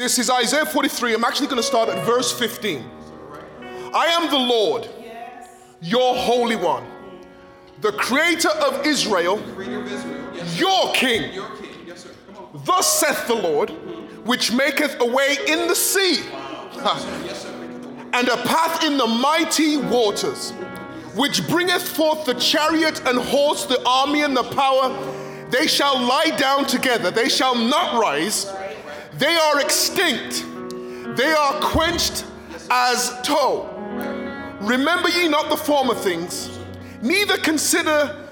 This is Isaiah 43. I'm actually going to start at verse 15. I am the Lord, your Holy One, the Creator of Israel, your King. Thus saith the Lord, which maketh a way in the sea and a path in the mighty waters, which bringeth forth the chariot and horse, the army and the power. They shall lie down together, they shall not rise. They are extinct, they are quenched as tow. Remember ye not the former things, neither consider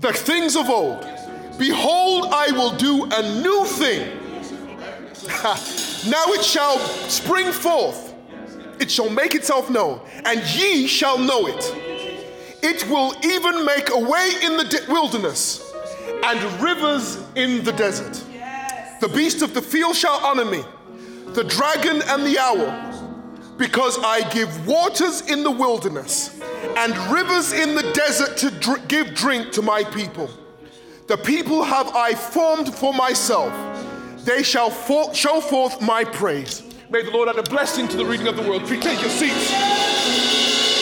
the things of old. Behold, I will do a new thing. now it shall spring forth, it shall make itself known, and ye shall know it. It will even make a way in the de- wilderness and rivers in the desert. The beast of the field shall honor me, the dragon and the owl, because I give waters in the wilderness and rivers in the desert to dr- give drink to my people. The people have I formed for myself. They shall for- show forth my praise. May the Lord add a blessing to the reading of the word. Please take your seats.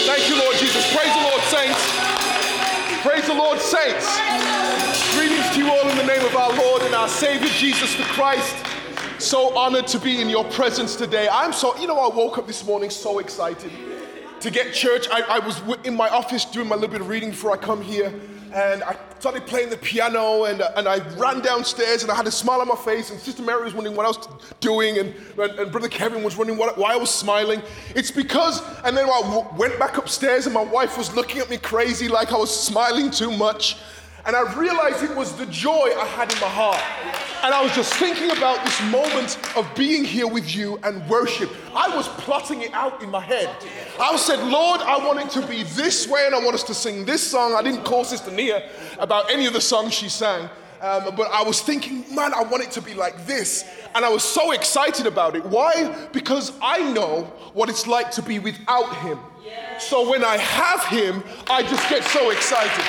Thank you, Lord Jesus. Praise the Lord, saints. Praise the Lord, saints. Greetings to you all in the name of our Lord and our Savior Jesus the Christ. So honored to be in your presence today. I'm so, you know, I woke up this morning so excited to get church. I, I was in my office doing my little bit of reading before I come here and I started playing the piano and, and I ran downstairs and I had a smile on my face and Sister Mary was wondering what I was doing and, and, and Brother Kevin was wondering what, why I was smiling. It's because, and then I w- went back upstairs and my wife was looking at me crazy like I was smiling too much. And I realized it was the joy I had in my heart. And I was just thinking about this moment of being here with you and worship. I was plotting it out in my head. I said, Lord, I want it to be this way and I want us to sing this song. I didn't call Sister Nia about any of the songs she sang. Um, but I was thinking, man, I want it to be like this. And I was so excited about it. Why? Because I know what it's like to be without Him. So when I have Him, I just get so excited.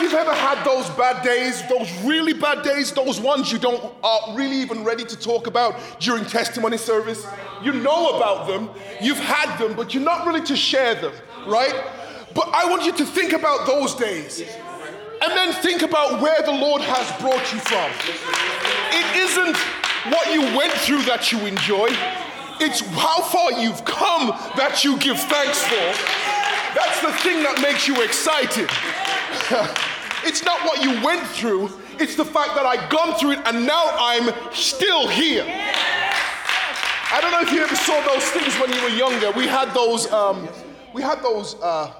If you've ever had those bad days, those really bad days, those ones you don't are really even ready to talk about during testimony service. You know about them, you've had them, but you're not really to share them, right? But I want you to think about those days. And then think about where the Lord has brought you from. It isn't what you went through that you enjoy, it's how far you've come that you give thanks for. That's the thing that makes you excited. it's not what you went through, it's the fact that I've gone through it and now I'm still here. I don't know if you ever saw those things when you were younger. We had those, um, we had those, uh,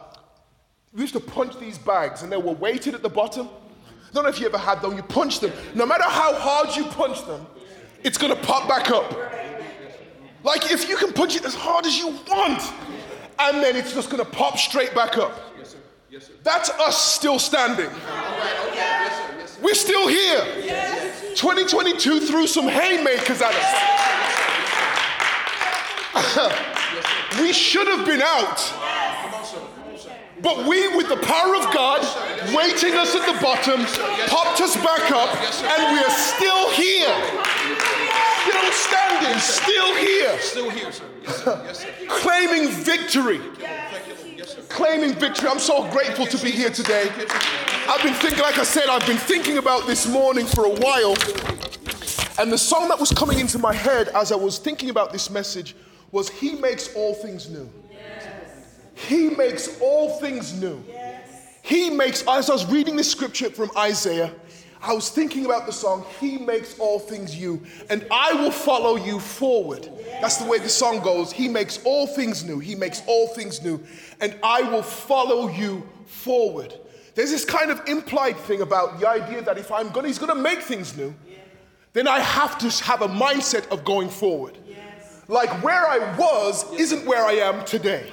we used to punch these bags and they were weighted at the bottom. I don't know if you ever had them. You punch them. No matter how hard you punch them, it's gonna pop back up. Like if you can punch it as hard as you want, and then it's just gonna pop straight back up. Yes, sir. That's us still standing. All right. Okay. Yes, sir. Yes, sir. We're still here. 2022 threw some haymakers at us. we should have been out. Come on, sir. Come on, sir. But we, with the power of God, waiting us at the bottom, popped us back up, and we are still here. Still standing, still here, Still here, sir. Yes, sir. Yes, sir. claiming victory. Claiming victory. I'm so grateful to be here today. I've been thinking, like I said, I've been thinking about this morning for a while. And the song that was coming into my head as I was thinking about this message was He Makes All Things New. He makes all things new. He makes, as I was reading this scripture from Isaiah, I was thinking about the song, He makes all things new, and I will follow you forward. That's the way the song goes. He makes all things new. He makes all things new, and I will follow you forward. There's this kind of implied thing about the idea that if I'm gonna, He's gonna make things new, then I have to have a mindset of going forward. Like where I was isn't where I am today.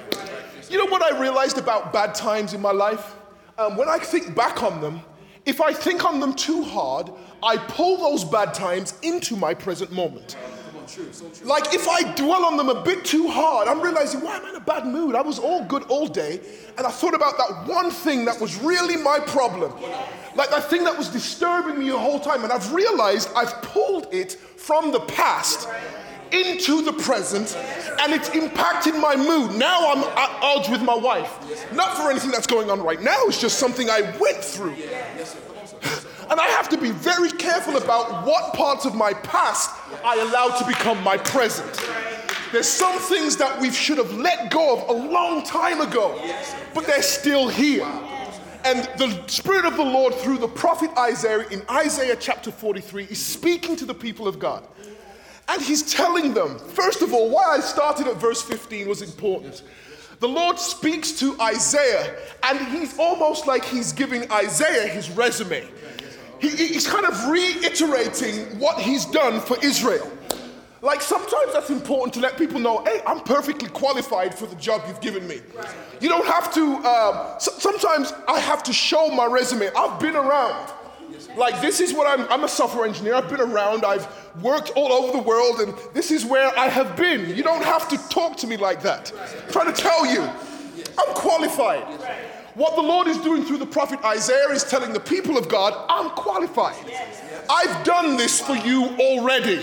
You know what I realized about bad times in my life? Um, when I think back on them, if I think on them too hard, I pull those bad times into my present moment. Like if I dwell on them a bit too hard, I'm realizing, why am I in a bad mood? I was all good all day, and I thought about that one thing that was really my problem. Like that thing that was disturbing me the whole time, and I've realized I've pulled it from the past into the present and it's impacted my mood. Now I'm at odds with my wife. Not for anything that's going on right now, it's just something I went through. And I have to be very careful about what parts of my past I allow to become my present. There's some things that we should have let go of a long time ago, but they're still here. And the Spirit of the Lord, through the prophet Isaiah in Isaiah chapter 43, is speaking to the people of God. And he's telling them, first of all, why I started at verse 15 was important. The Lord speaks to Isaiah, and he's almost like he's giving Isaiah his resume. He, he's kind of reiterating what he's done for Israel. Like sometimes that's important to let people know, hey, I'm perfectly qualified for the job you've given me. You don't have to, um, so- sometimes I have to show my resume. I've been around. Like this is what I'm, I'm a software engineer. I've been around. I've worked all over the world and this is where I have been. You don't have to talk to me like that. I'm trying to tell you, I'm qualified. What the Lord is doing through the prophet Isaiah is telling the people of God, I'm qualified. I've done this for you already.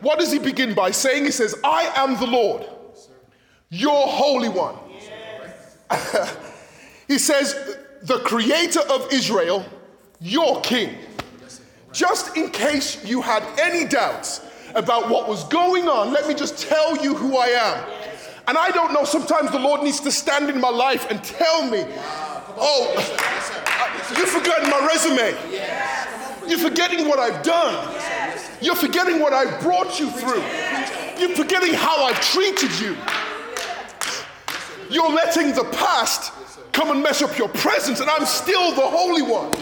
What does he begin by saying? He says, I am the Lord, your Holy One. he says, the creator of Israel, your king. Just in case you had any doubts about what was going on, let me just tell you who I am. And I don't know, sometimes the Lord needs to stand in my life and tell me, oh, you've forgotten my resume. You're forgetting what I've done. You're forgetting what I've brought you through. You're forgetting how I've treated you. You're letting the past come and mess up your presence, and I'm still the Holy One.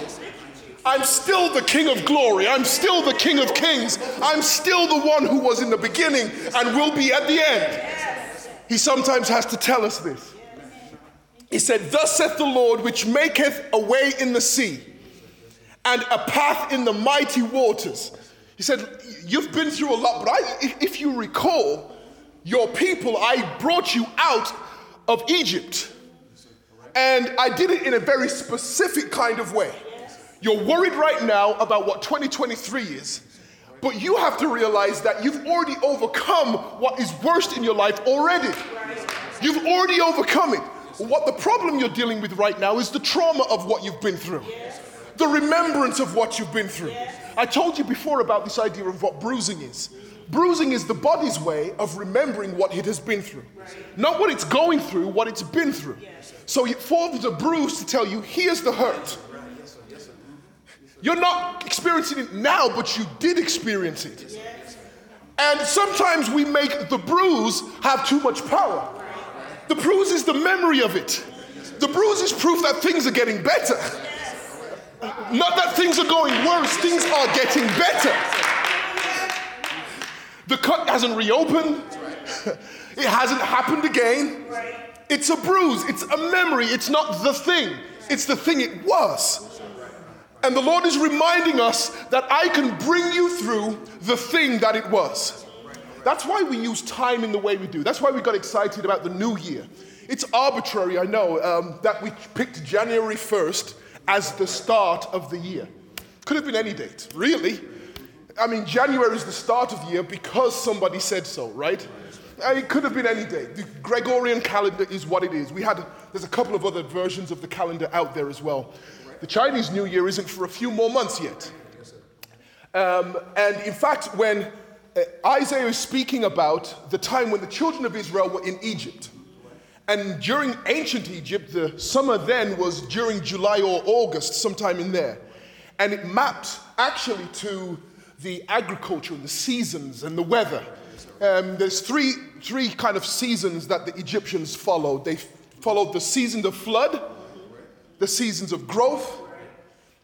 I'm still the King of glory. I'm still the King of kings. I'm still the one who was in the beginning and will be at the end. He sometimes has to tell us this. He said, Thus saith the Lord, which maketh a way in the sea and a path in the mighty waters. He said, You've been through a lot, but I, if, if you recall, your people, I brought you out of Egypt. And I did it in a very specific kind of way. You're worried right now about what 2023 is, but you have to realize that you've already overcome what is worst in your life already. You've already overcome it. What the problem you're dealing with right now is the trauma of what you've been through, the remembrance of what you've been through. I told you before about this idea of what bruising is. Bruising is the body's way of remembering what it has been through, not what it's going through, what it's been through. So it forms a bruise to tell you, here's the hurt. You're not experiencing it now, but you did experience it. And sometimes we make the bruise have too much power. The bruise is the memory of it. The bruise is proof that things are getting better. Not that things are going worse, things are getting better. The cut hasn't reopened, it hasn't happened again. It's a bruise, it's a memory, it's not the thing, it's the thing it was. And the Lord is reminding us that I can bring you through the thing that it was. That's why we use time in the way we do. That's why we got excited about the new year. It's arbitrary, I know, um, that we picked January 1st as the start of the year. Could have been any date, really. I mean, January is the start of the year because somebody said so, right? Uh, It could have been any date. The Gregorian calendar is what it is. We had, there's a couple of other versions of the calendar out there as well. The Chinese New Year isn't for a few more months yet. Um, and in fact, when uh, Isaiah is speaking about the time when the children of Israel were in Egypt, and during ancient Egypt, the summer then was during July or August, sometime in there. And it mapped actually to the agriculture and the seasons and the weather. Um, there's three, three kind of seasons that the Egyptians followed. They followed the season of flood, the seasons of growth,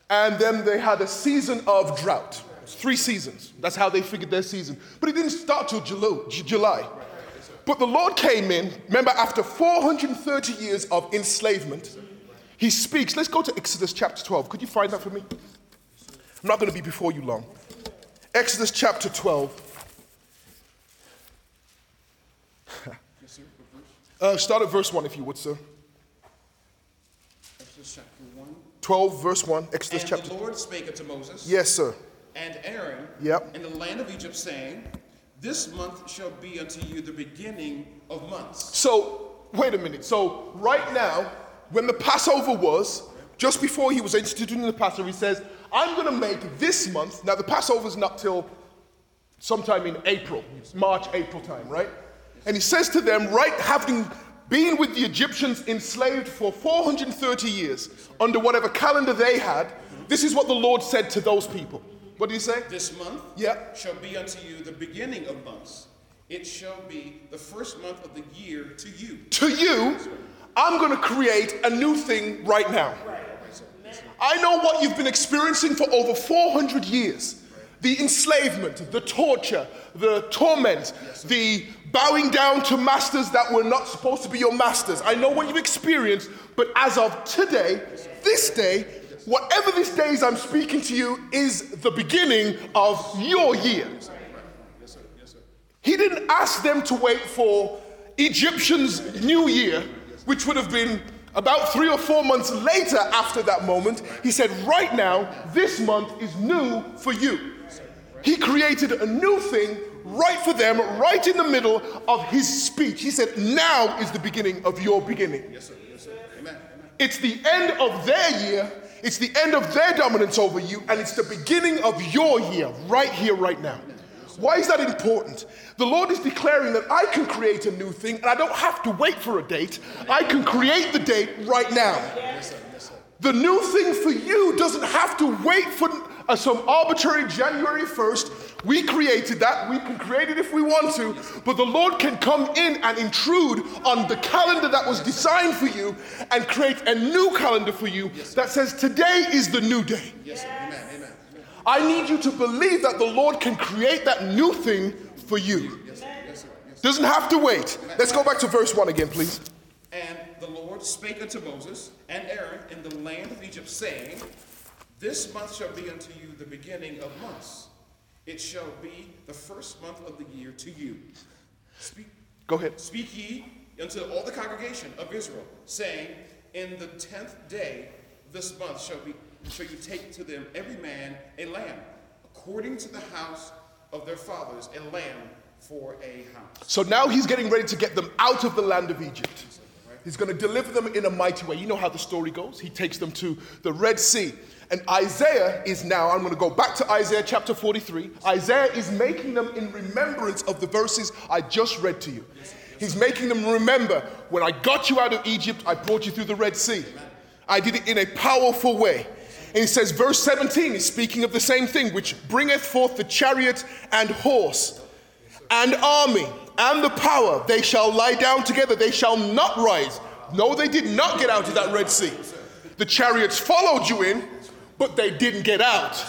and then they had a season of drought. Three seasons. That's how they figured their season. But it didn't start till July. But the Lord came in, remember, after 430 years of enslavement, he speaks. Let's go to Exodus chapter 12. Could you find that for me? I'm not going to be before you long. Exodus chapter 12. Uh, start at verse 1, if you would, sir. Exodus chapter 1. 12, verse 1. Exodus And chapter the Lord spake unto Moses Yes, sir. and Aaron Yep. in the land of Egypt, saying, This month shall be unto you the beginning of months. So, wait a minute. So, right now, when the Passover was, just before he was instituting the Passover, he says, I'm going to make this month. Now, the Passover's not till sometime in April, March, April time, right? And he says to them, right, having been with the Egyptians enslaved for 430 years under whatever calendar they had, this is what the Lord said to those people. What do you say? This month Yeah. shall be unto you the beginning of months. It shall be the first month of the year to you. To you, I'm going to create a new thing right now. I know what you've been experiencing for over 400 years the enslavement, the torture, the torment, the bowing down to masters that were not supposed to be your masters. I know what you've experienced, but as of today, this day, whatever this day is I'm speaking to you is the beginning of your year. Yes. Yes. He didn't ask them to wait for Egyptians' New Year, which would have been about three or four months later after that moment. He said, Right now, this month is new for you. He created a new thing right for them, right in the middle of his speech. He said, Now is the beginning of your beginning. Yes, sir. Yes, sir. Amen. Amen. It's the end of their year, it's the end of their dominance over you, and it's the beginning of your year, right here, right now. Why is that important? The Lord is declaring that I can create a new thing and I don't have to wait for a date. I can create the date right now. Yes, sir. Yes, sir. The new thing for you doesn't have to wait for uh, some arbitrary January 1st. We created that. We can create it if we want to. But the Lord can come in and intrude on the calendar that was designed for you and create a new calendar for you that says today is the new day. Yes, sir. Amen. Amen. I need you to believe that the Lord can create that new thing for you. Yes, sir. Yes. Yes. Doesn't have to wait. Let's go back to verse 1 again, please. And the Lord spake unto Moses and Aaron in the land of Egypt, saying, This month shall be unto you the beginning of months. It shall be the first month of the year to you. Speak, Go ahead. speak ye unto all the congregation of Israel, saying, In the tenth day this month shall be shall you take to them every man a lamb, according to the house of their fathers, a lamb for a house. So now he's getting ready to get them out of the land of Egypt. He's going to deliver them in a mighty way. You know how the story goes. He takes them to the Red Sea. And Isaiah is now, I'm going to go back to Isaiah chapter 43. Isaiah is making them in remembrance of the verses I just read to you. He's making them remember when I got you out of Egypt, I brought you through the Red Sea. I did it in a powerful way. And he says, verse 17 is speaking of the same thing, which bringeth forth the chariot and horse and army and the power. They shall lie down together, they shall not rise. No, they did not get out of that Red Sea. The chariots followed you in, but they didn't get out.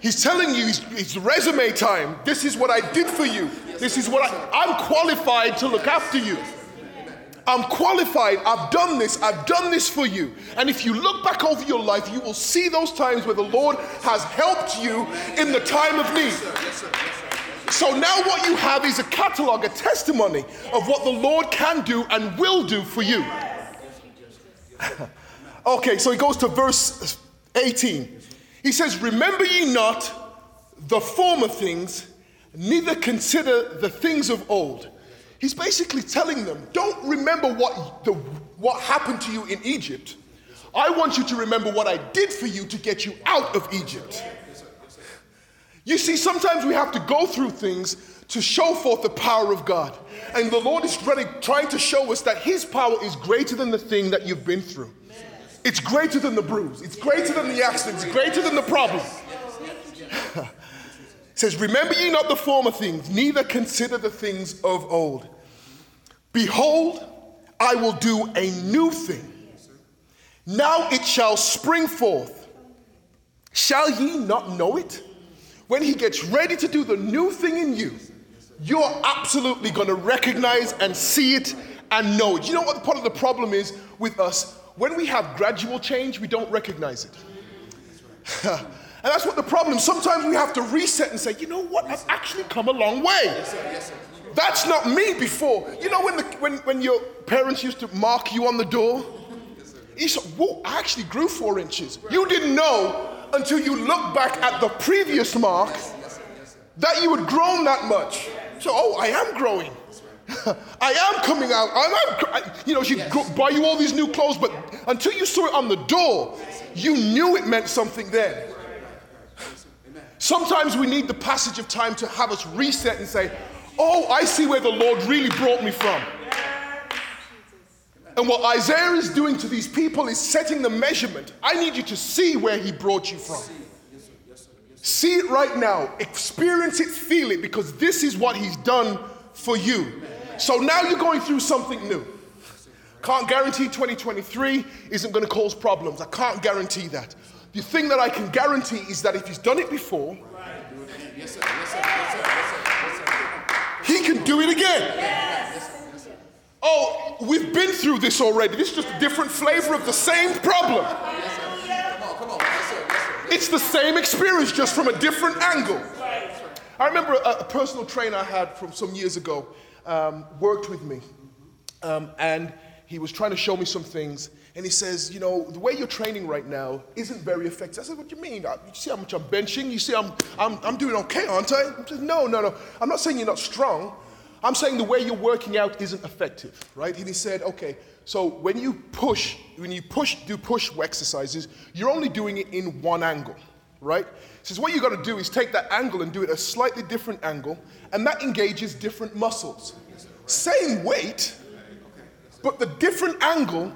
He's telling you, it's, resume time. This is what I did for you. This is what I, I'm qualified to look after you. I'm qualified. I've done this. I've done this for you. And if you look back over your life, you will see those times where the Lord has helped you in the time of need. So now what you have is a catalog, a testimony of what the Lord can do and will do for you. okay, so he goes to verse 18. He says, Remember ye not the former things, neither consider the things of old. He's basically telling them, Don't remember what, the, what happened to you in Egypt. I want you to remember what I did for you to get you out of Egypt. You see, sometimes we have to go through things to show forth the power of God. And the Lord is really trying to show us that His power is greater than the thing that you've been through. It's greater than the bruise, it's greater than the accident, it's greater than the problem. says, Remember ye not the former things, neither consider the things of old. Behold, I will do a new thing. Now it shall spring forth. Shall ye not know it? When he gets ready to do the new thing in you, you're absolutely going to recognize and see it and know it. You know what part of the problem is with us? When we have gradual change, we don't recognize it. and that's what the problem. Sometimes we have to reset and say, you know what? I've actually come a long way. That's not me before. You know when, the, when, when your parents used to mark you on the door? You said, whoa, I actually grew four inches. You didn't know until you look back at the previous mark that you had grown that much. So, oh, I am growing. I am coming out. I am, you know, she yes. buy you all these new clothes, but until you saw it on the door, you knew it meant something then. Sometimes we need the passage of time to have us reset and say, Oh, I see where the Lord really brought me from. And what Isaiah is doing to these people is setting the measurement. I need you to see where he brought you from. See it right now, experience it, feel it, because this is what he's done for you. So now you're going through something new. Can't guarantee 2023 isn't going to cause problems. I can't guarantee that. The thing that I can guarantee is that if he's done it before, he can do it again. Oh, we've been through this already. This is just a different flavor of the same problem. It's the same experience, just from a different angle. I remember a, a personal trainer I had from some years ago um, worked with me. Um, and he was trying to show me some things. And he says, You know, the way you're training right now isn't very effective. I said, What do you mean? You see how much I'm benching? You see I'm, I'm, I'm doing okay, aren't I? I said, No, no, no. I'm not saying you're not strong. I'm saying the way you're working out isn't effective, right? And he said, Okay, so when you push, when you push, do push exercises, you're only doing it in one angle, right? He says, What you got to do is take that angle and do it a slightly different angle, and that engages different muscles. Same weight, but the different angle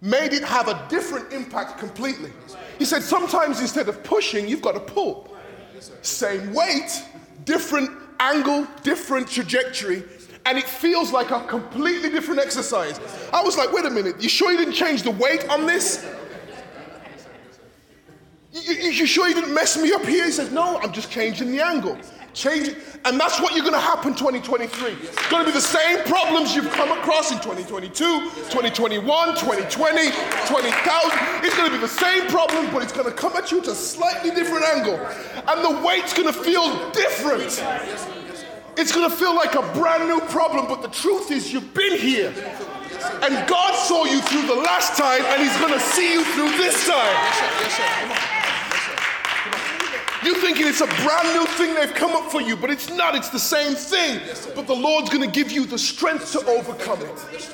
made it have a different impact completely. He said sometimes instead of pushing, you've got to pull. Same weight, different angle, different trajectory, and it feels like a completely different exercise. I was like, wait a minute, you sure you didn't change the weight on this? You, you, you sure you didn't mess me up here? He says, no, I'm just changing the angle. Change it. And that's what you're going to happen 2023. It's going to be the same problems you've come across in 2022, 2021, 2020, 20,000. It's going to be the same problem, but it's going to come at you at a slightly different angle. And the weight's going to feel different. It's going to feel like a brand new problem, but the truth is you've been here. And God saw you through the last time, and He's going to see you through this time. You're thinking it's a brand new thing they've come up for you, but it's not. It's the same thing. But the Lord's going to give you the strength to overcome it.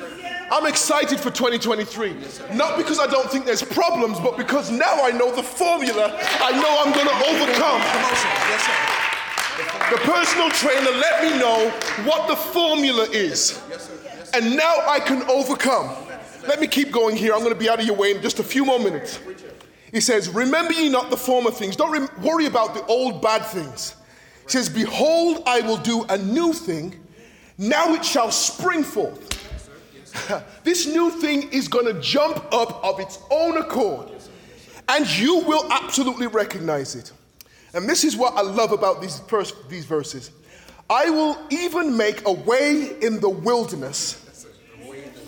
I'm excited for 2023. Not because I don't think there's problems, but because now I know the formula. I know I'm going to overcome. The personal trainer let me know what the formula is. And now I can overcome. Let me keep going here. I'm going to be out of your way in just a few more minutes. He says, Remember ye not the former things. Don't re- worry about the old bad things. He says, Behold, I will do a new thing. Now it shall spring forth. this new thing is going to jump up of its own accord. And you will absolutely recognize it. And this is what I love about these, these verses. I will even make a way in the wilderness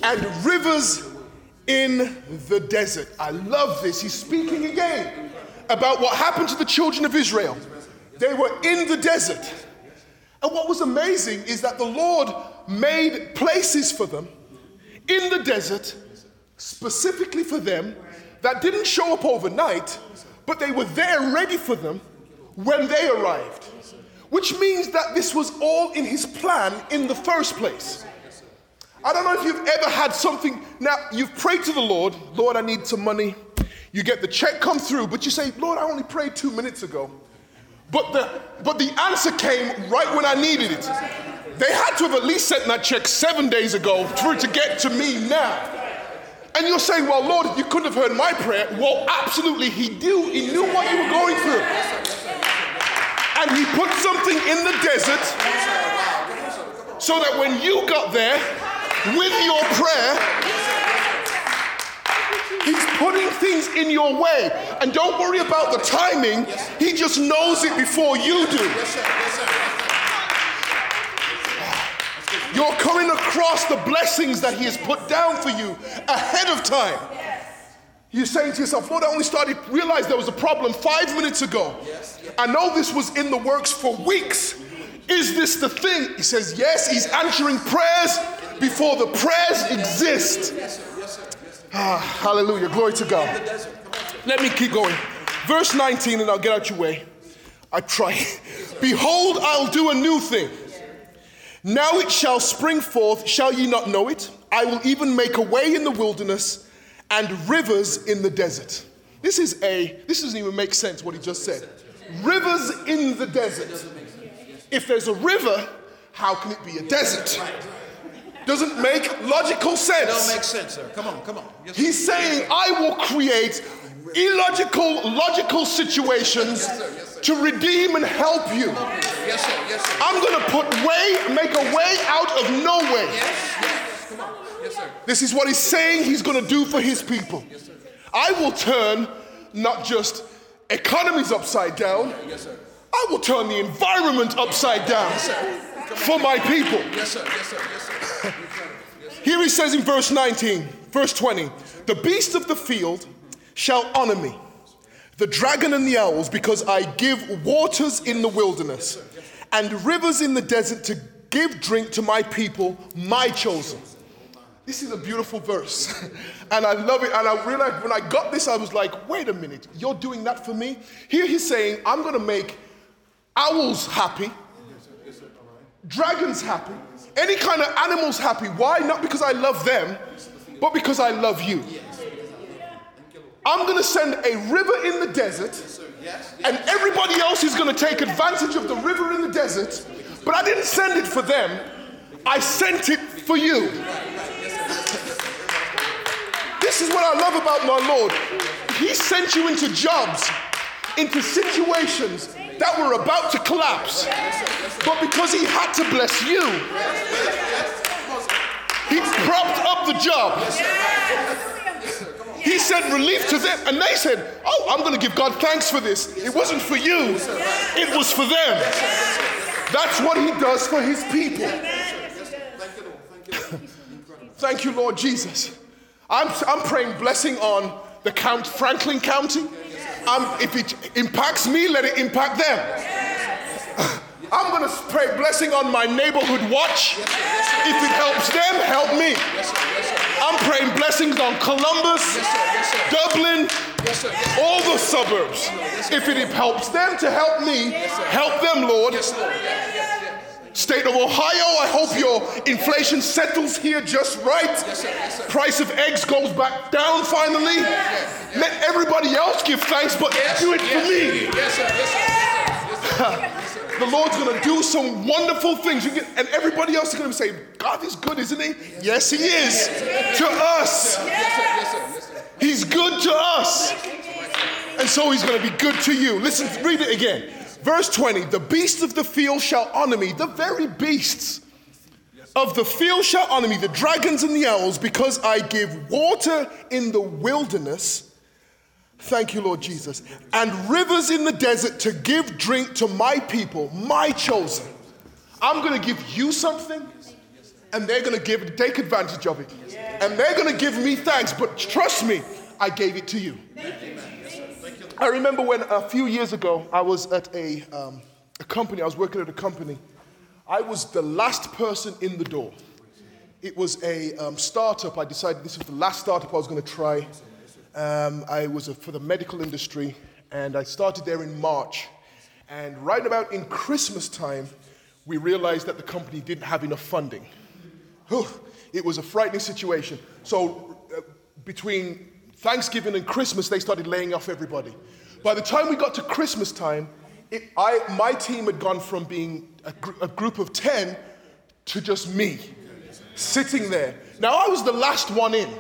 and rivers in the desert. I love this. He's speaking again about what happened to the children of Israel. They were in the desert. And what was amazing is that the Lord made places for them in the desert, specifically for them, that didn't show up overnight, but they were there ready for them when they arrived. Which means that this was all in his plan in the first place. I don't know if you've ever had something. Now, you've prayed to the Lord, Lord, I need some money. You get the check come through, but you say, Lord, I only prayed two minutes ago. But the, but the answer came right when I needed it. They had to have at least sent that check seven days ago for it to get to me now. And you're saying, well, Lord, you couldn't have heard my prayer. Well, absolutely, He knew. He knew what you were going through. And He put something in the desert so that when you got there, with your prayer, He's putting things in your way. And don't worry about the timing, He just knows it before you do. You're coming across the blessings that He has put down for you ahead of time. You're saying to yourself, Lord, I only started realize there was a problem five minutes ago. I know this was in the works for weeks. Is this the thing? He says, Yes, he's answering prayers before the prayers exist. Ah, hallelujah. Glory to God. Let me keep going. Verse 19, and I'll get out your way. I try. Behold, I'll do a new thing. Now it shall spring forth, shall ye not know it? I will even make a way in the wilderness and rivers in the desert. This is a, this doesn't even make sense what he just said. Rivers in the desert. If there's a river, how can it be a desert? Doesn't make logical sense. It don't make sense, sir. Come on, come on. Yes, sir. He's saying, I will create illogical, logical situations to redeem and help you. Yes, sir. Yes, sir. I'm going to put way, make a way out of no way. Yes, yes. Come on. Yes, sir. This is what he's saying he's going to do for his people. Yes, sir. I will turn not just economies upside down, Yes, sir. I will turn the environment upside down for my people. Yes, sir. Yes, sir. Yes, sir. Here he says in verse 19, verse 20, the beast of the field shall honor me, the dragon and the owls, because I give waters in the wilderness and rivers in the desert to give drink to my people, my chosen. This is a beautiful verse. And I love it. And I realized when I got this, I was like, wait a minute, you're doing that for me? Here he's saying, I'm going to make owls happy, dragons happy, any kind of animals happy. Why? Not because I love them, but because I love you. I'm going to send a river in the desert, and everybody else is going to take advantage of the river in the desert, but I didn't send it for them, I sent it for you. This is what I love about my Lord. He sent you into jobs, into situations that were about to collapse. But because He had to bless you, He propped up the job. He sent relief to them, and they said, Oh, I'm going to give God thanks for this. It wasn't for you, it was for them. That's what He does for His people. Thank you, Lord Jesus. I'm, I'm praying blessing on the count, Franklin County. Um, if it impacts me, let it impact them. I'm going to pray blessing on my neighborhood watch. If it helps them, help me. I'm praying blessings on Columbus, Dublin, all the suburbs. If it helps them to help me, help them, Lord. State of Ohio, I hope your inflation settles here just right. Price of eggs goes back down finally. Let everybody else give thanks, but do it for me. Yes, sir. Yes, sir. Yes, sir. Yes, sir. The Lord's going to do some wonderful things. You get- and everybody else is going to say, God is good, isn't he? Yes, he is. To us. Yes, sir. Yes, sir. Yes, sir. He's good to us. And so he's going to be good to you. Listen, read it again. Verse 20 The beasts of the field shall honor me, the very beasts of the field shall honor me, the dragons and the owls, because I give water in the wilderness. Thank you, Lord Jesus. And rivers in the desert to give drink to my people, my chosen. I'm going to give you something, and they're going to give take advantage of it. And they're going to give me thanks, but trust me, I gave it to you. I remember when a few years ago I was at a, um, a company, I was working at a company. I was the last person in the door. It was a um, startup. I decided this was the last startup I was going to try. Um, I was a, for the medical industry, and I started there in March. And right about in Christmas time, we realized that the company didn't have enough funding. Whew, it was a frightening situation. So, uh, between Thanksgiving and Christmas, they started laying off everybody. By the time we got to Christmas time, it, I, my team had gone from being a, gr- a group of 10 to just me sitting there. Now, I was the last one in,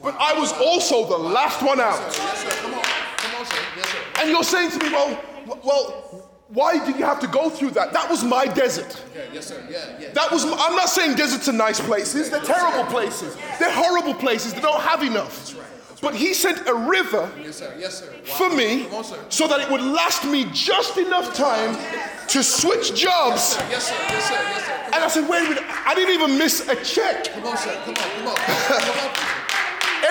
but I was also the last one out. Yes, sir. Come on. Come on, sir. Yes, sir. And you're saying to me, well, well, why did you have to go through that? That was my desert. Yes, sir. Yeah, yeah. That was. I'm not saying deserts are nice places. They're terrible places. They're horrible places. They don't have enough. But he sent a river Yes, sir. Yes, sir. Wow. for me on, so that it would last me just enough time to switch jobs. Yes, sir. Yes, sir. Yes, sir. And I said, wait a minute, I didn't even miss a check. Come on, sir. Come on. Come on. Come on.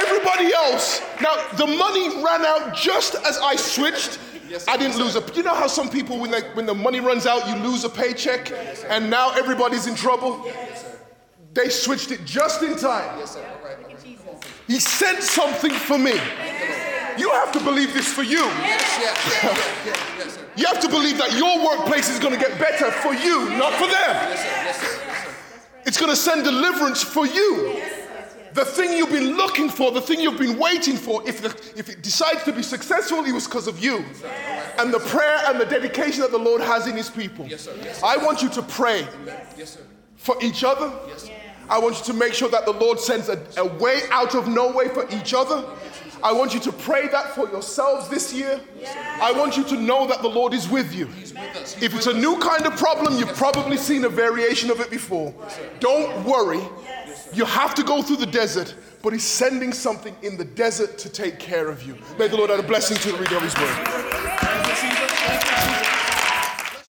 Everybody else, now the money ran out just as I switched. Yes. I didn't lose a. You know how some people, when, they, when the money runs out, you lose a paycheck, and now everybody's in trouble. They switched it just in time. Yes, sir. All right. He sent something for me. You have to believe this for you. Yes, yes, yes, yes, yes, sir. You have to believe that your workplace is going to get better for you, not for them. Yes, sir. Yes, sir. Yes, sir. It's going to send deliverance for you. The thing you've been looking for, the thing you've been waiting for, if, the, if it decides to be successful, it was because of you. And the prayer and the dedication that the Lord has in His people. Yes, sir. Yes, I want you to pray Yes, sir. for each other. Yes. I want you to make sure that the Lord sends a, a way out of no way for each other. I want you to pray that for yourselves this year. I want you to know that the Lord is with you. With If it's a new kind of problem, you've probably seen a variation of it before. Don't worry. You have to go through the desert, but He's sending something in the desert to take care of you. May the Lord add a blessing to the reading of His word.